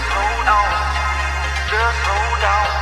Just hold on, just hold on.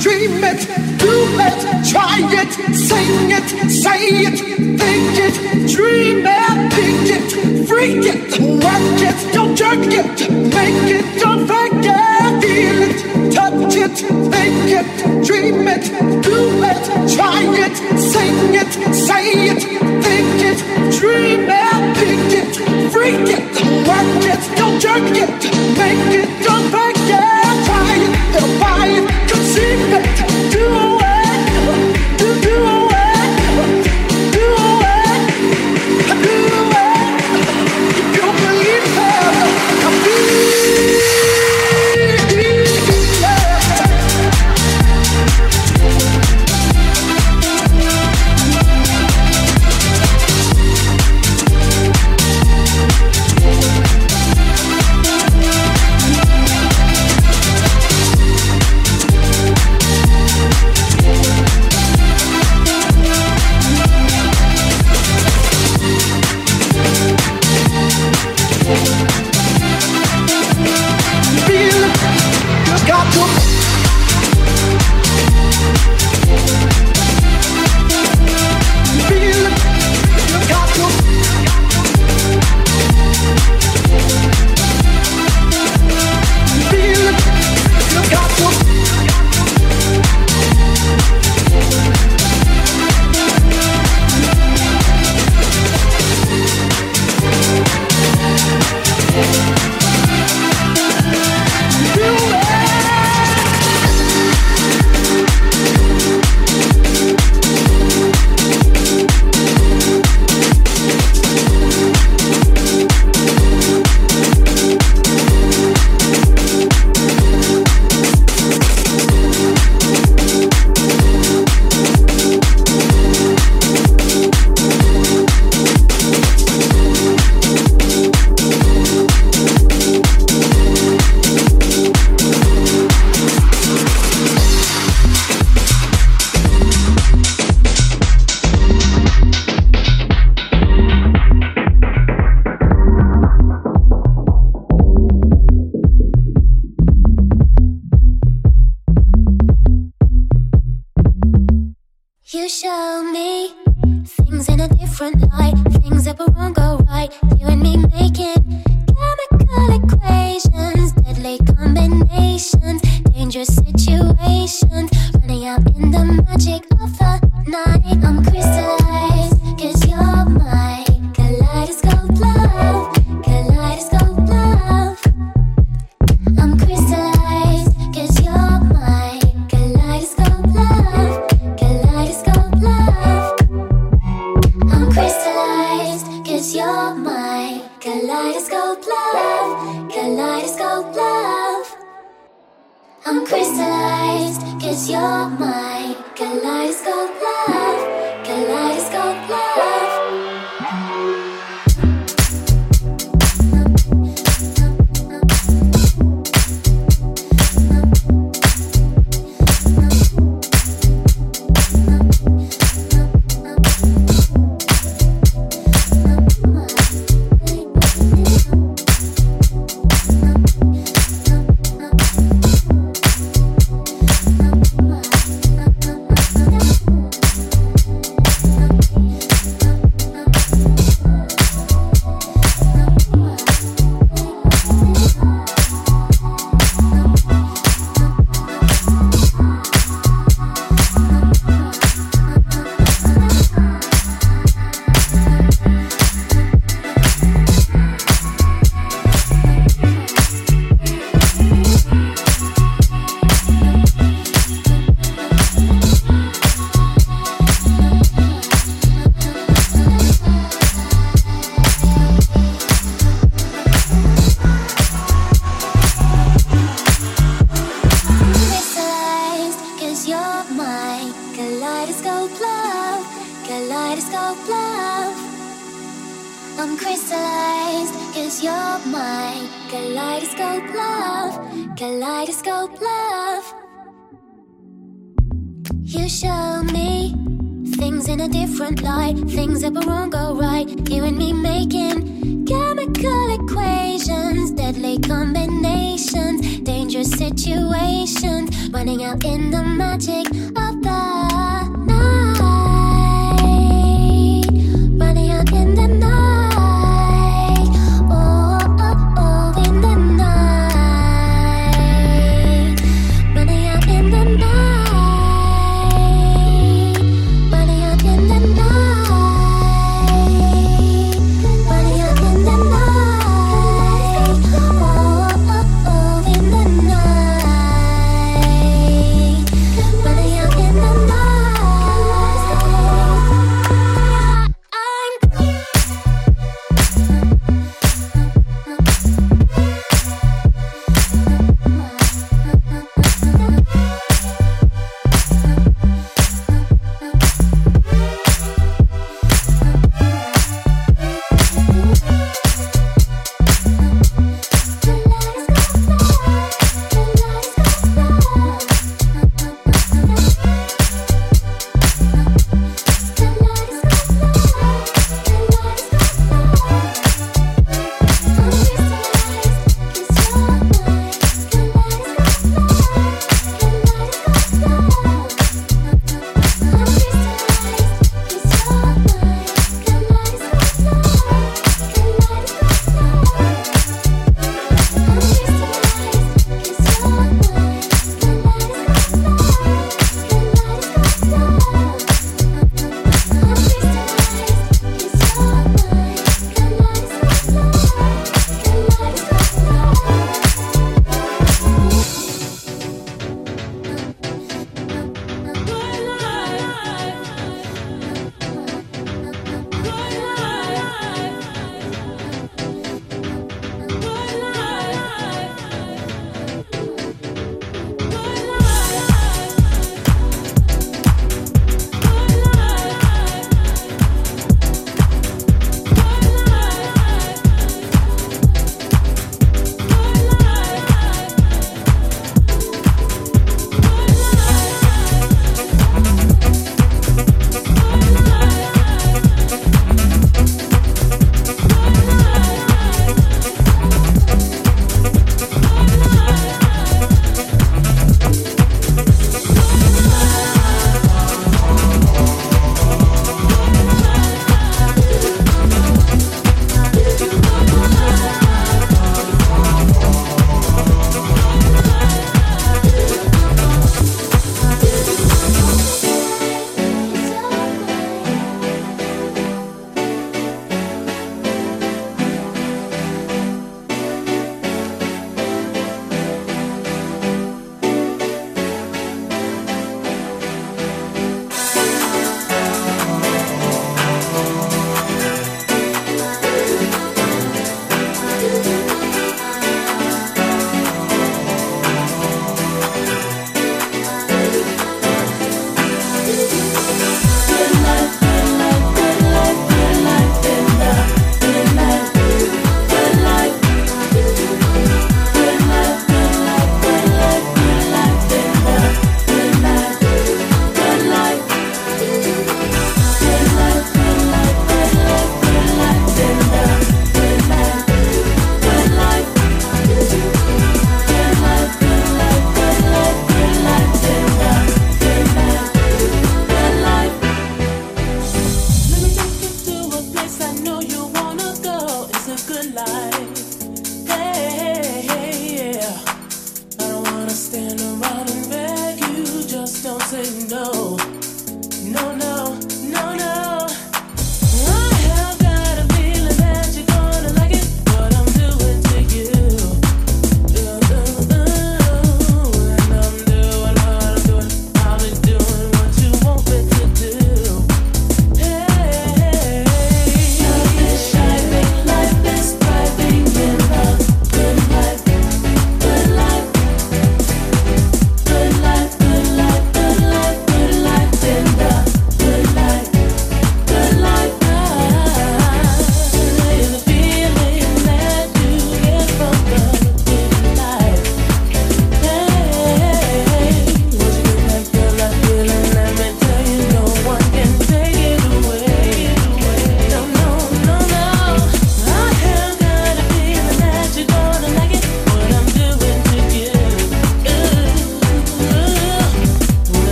dream it, do it, try it, sing it, say it, think it, dream it, think it, freak it, work it, don't jerk it, make it, don't fake it, feel it, touch it, think it, dream it, do it, try it, sing it, say it, think it, dream it, think it, freak it, work it, don't jerk it, make it, don't fake it.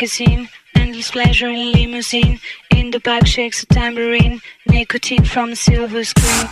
magazine and pleasure in limousine. In the back shakes a tambourine, nicotine from silver screen.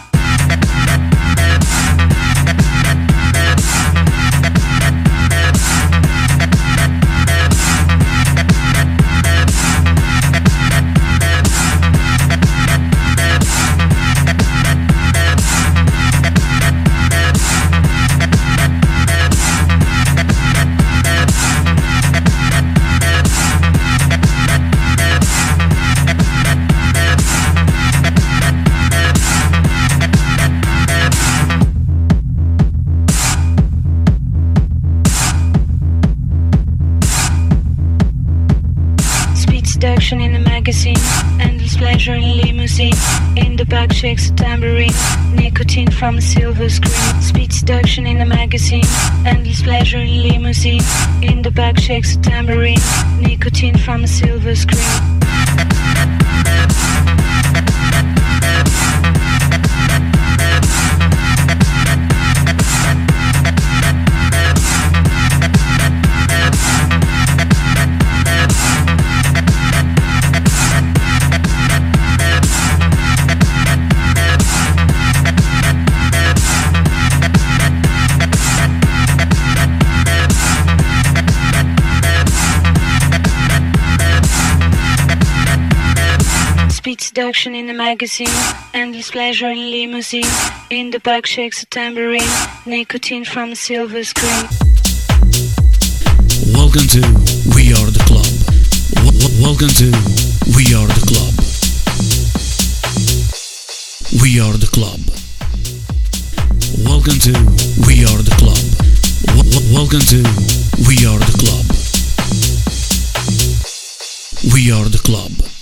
promise you section in the magazine, endless pleasure in limousine. In the back shakes a tambourine, nicotine from a silver screen. Welcome to We Are the Club. W- welcome to We Are the Club. We Are the Club. Welcome to We Are the Club. W- welcome to We Are the Club. We Are the Club.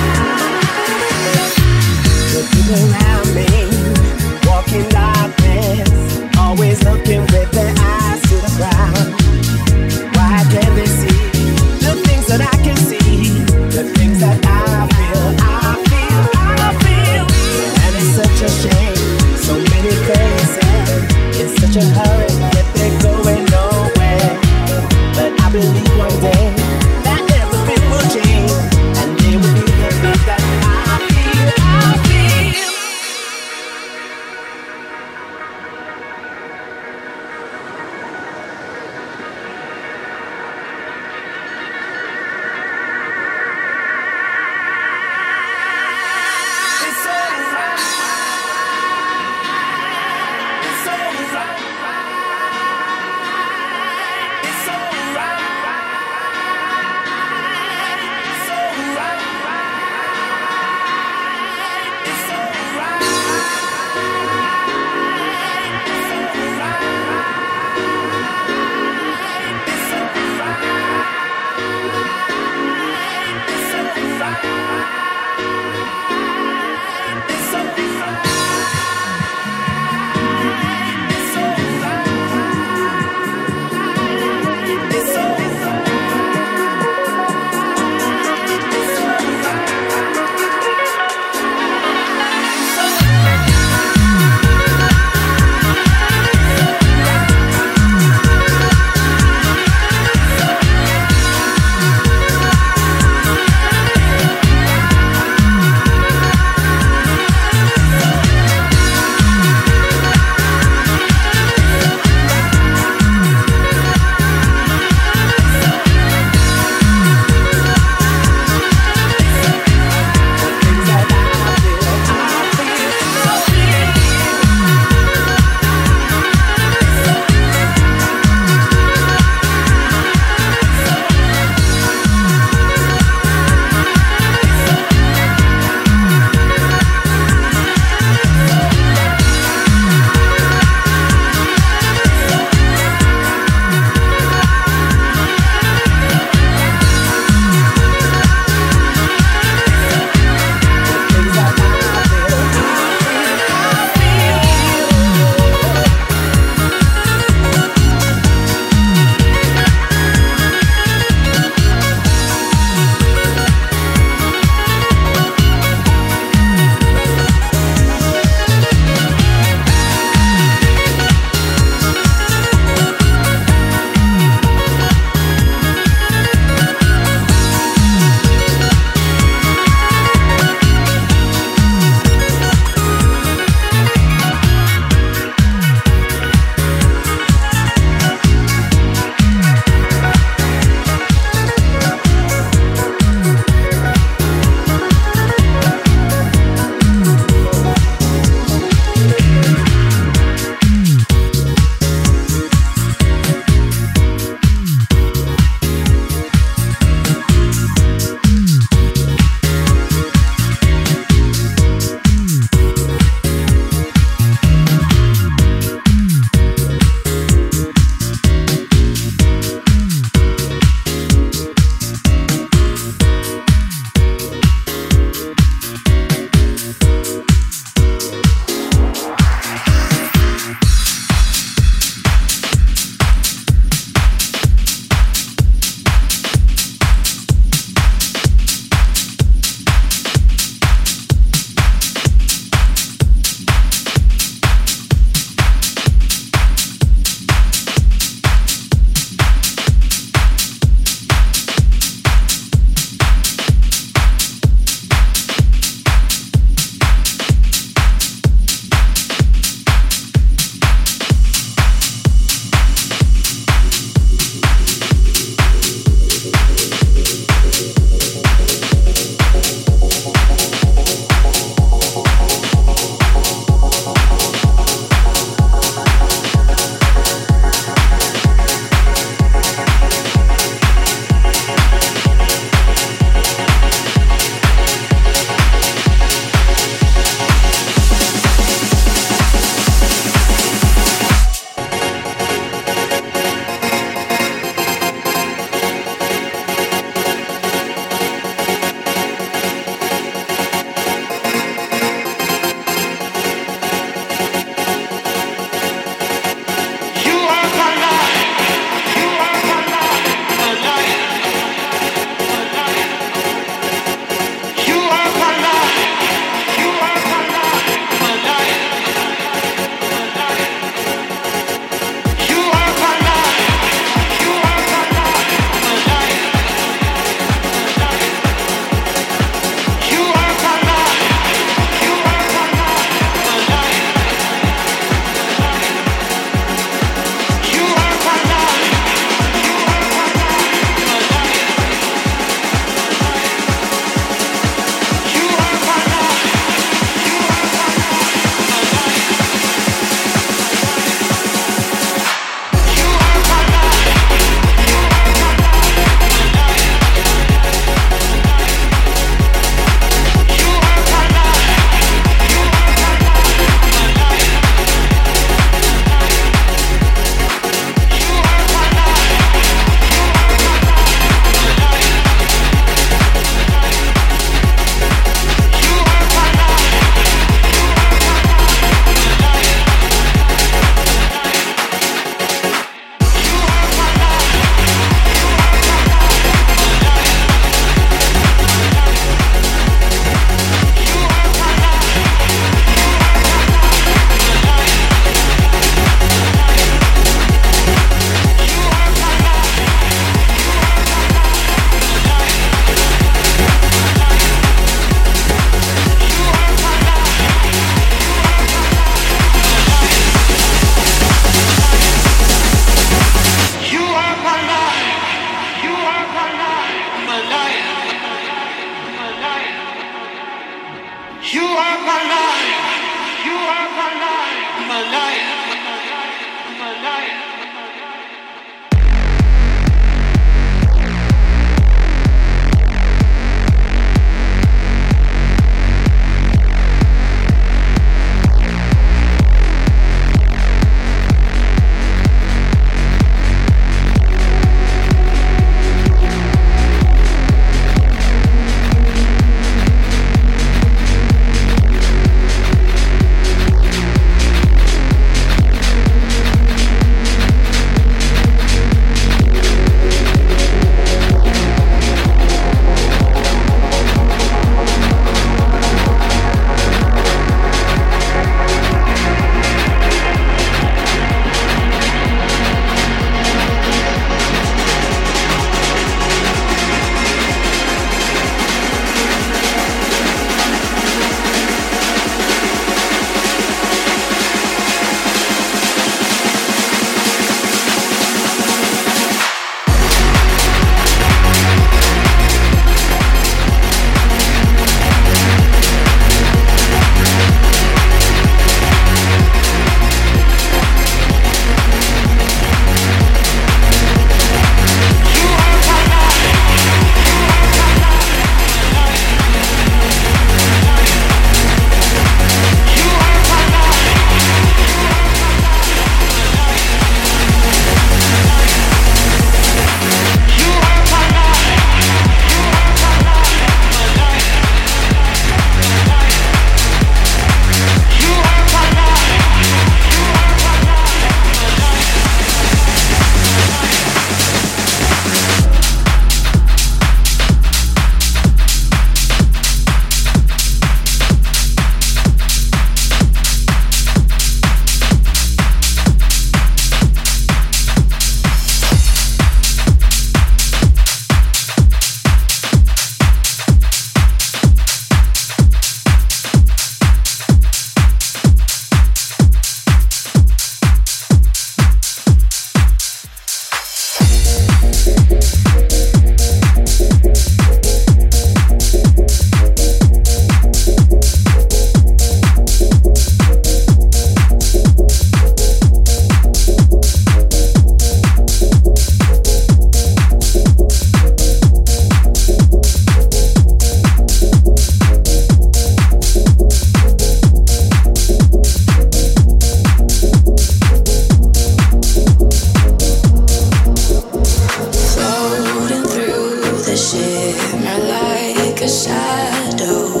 Shimmer like a shadow.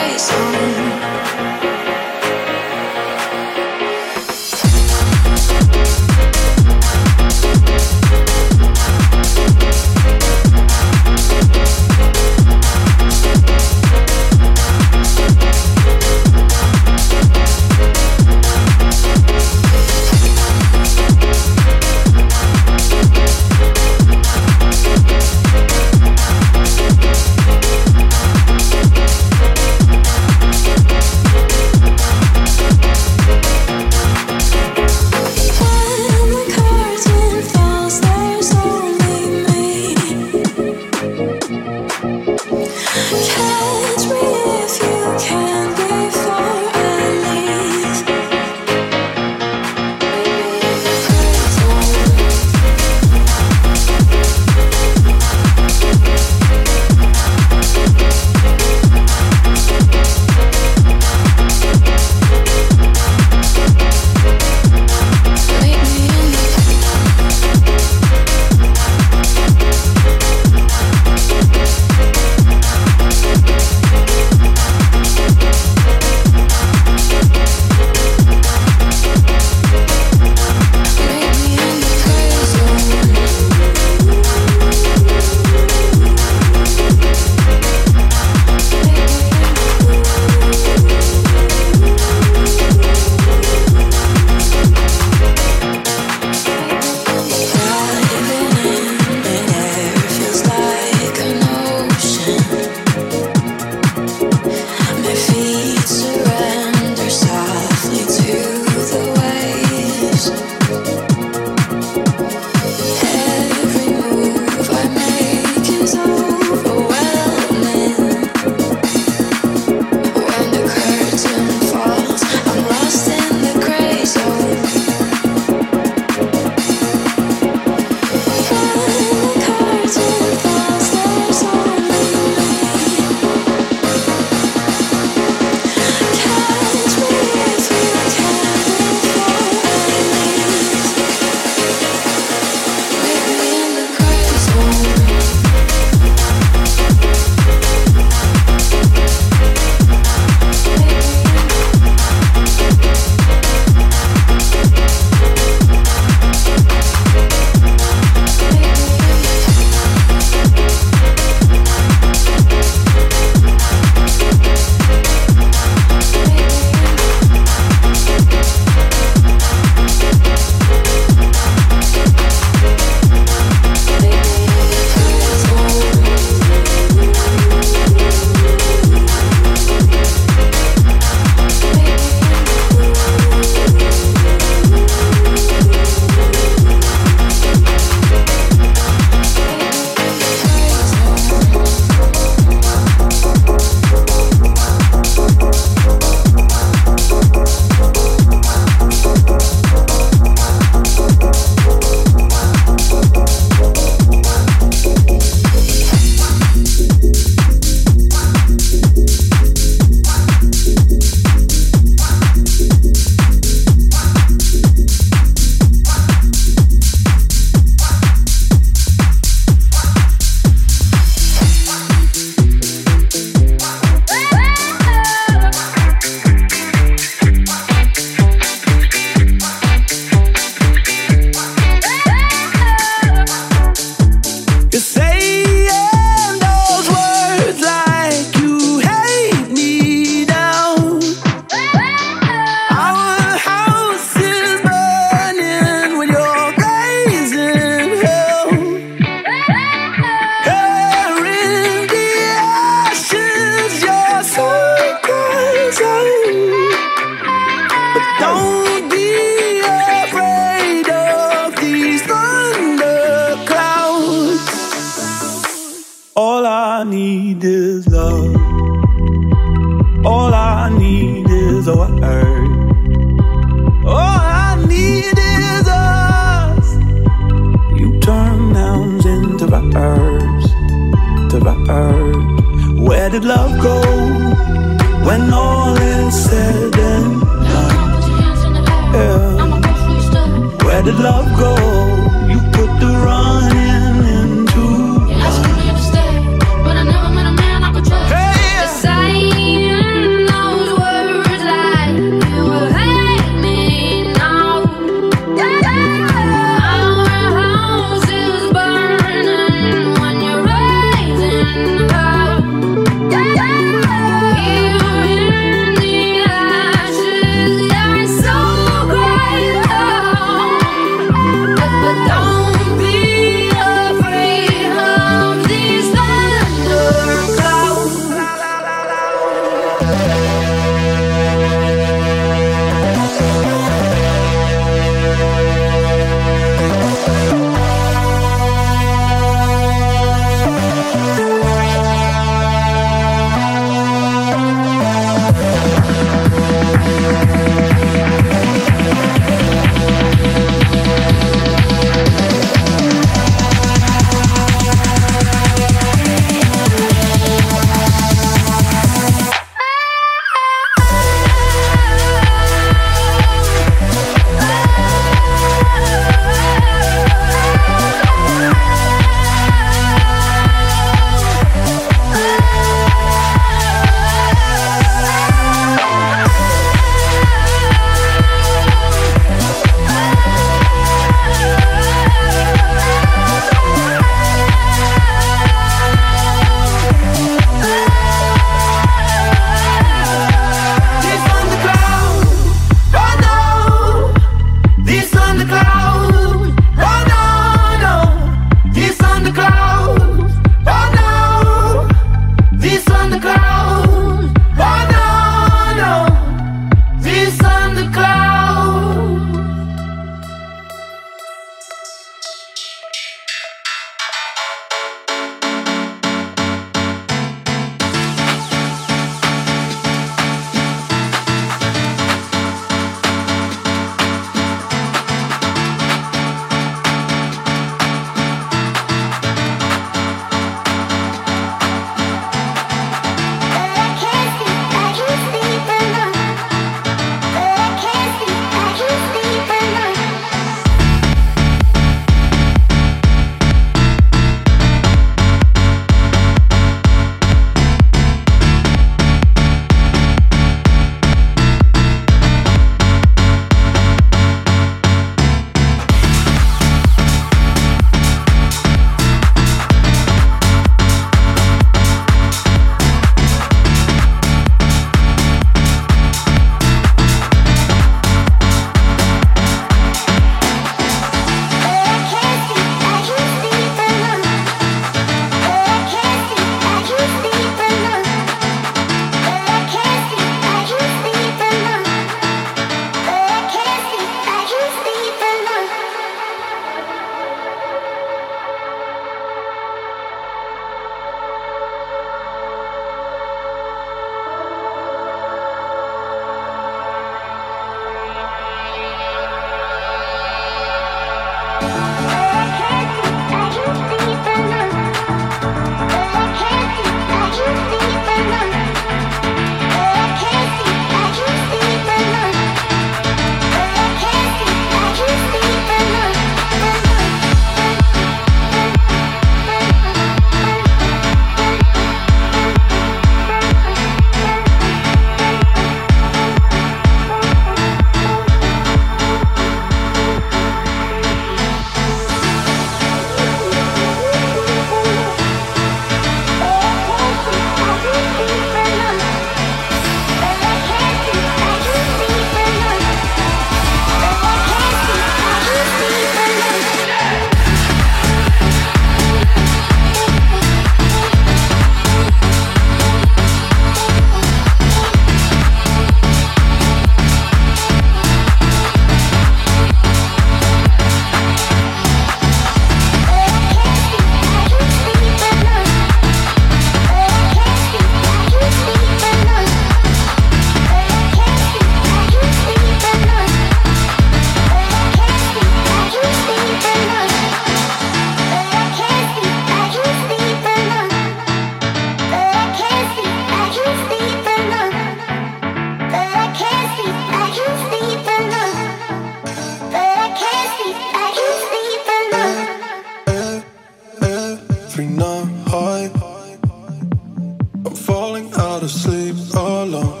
fall sleep alone.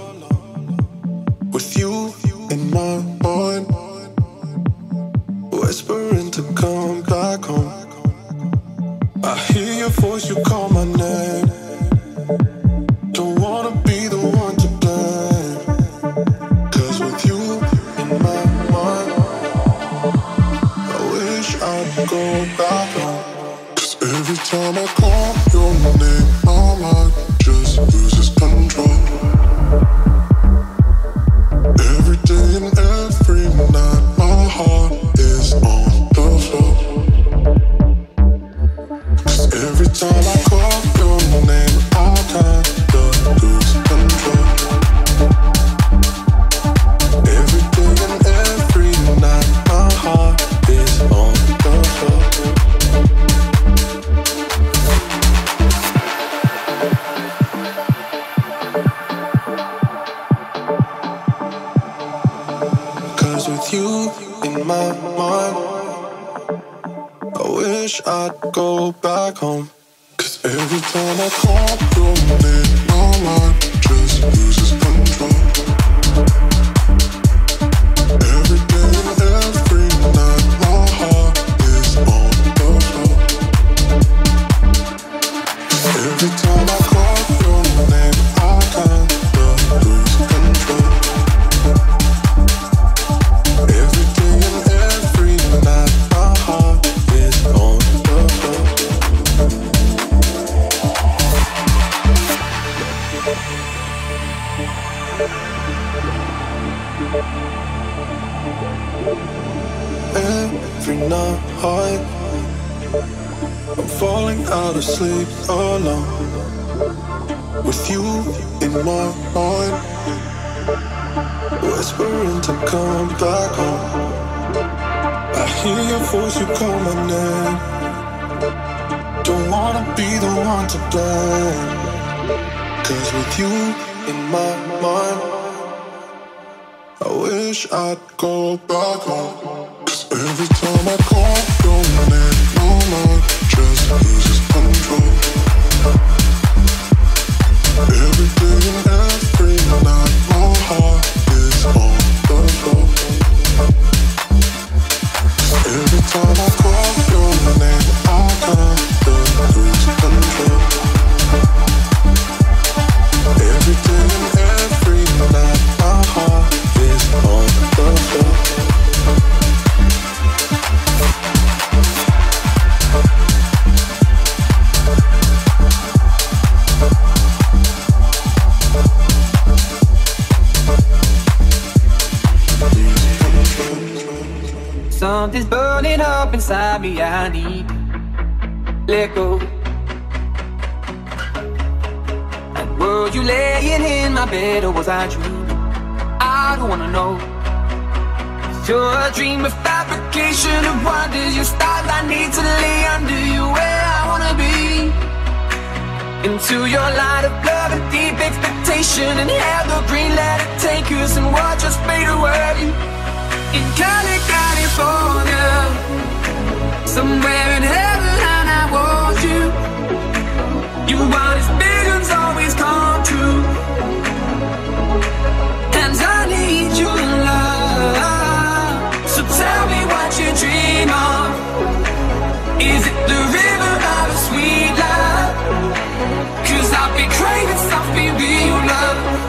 To come back home. I hear your voice, you call my name. Don't wanna be the one to blame. Cause with you in my mind, I wish I'd go back home. Cause every time I call your name, my mind just loses control. Every day and every night, my heart Every time was I dreaming? I don't wanna know. You're a dream of fabrication of wonders, your stars I need to lay under you where I wanna be. Into your light of love and deep expectation and have the green let it take us and watch us fade away. In Cali, California, somewhere in heaven, I want you. You dream of. Is it the river of a sweet love? Cause I've been craving something real love.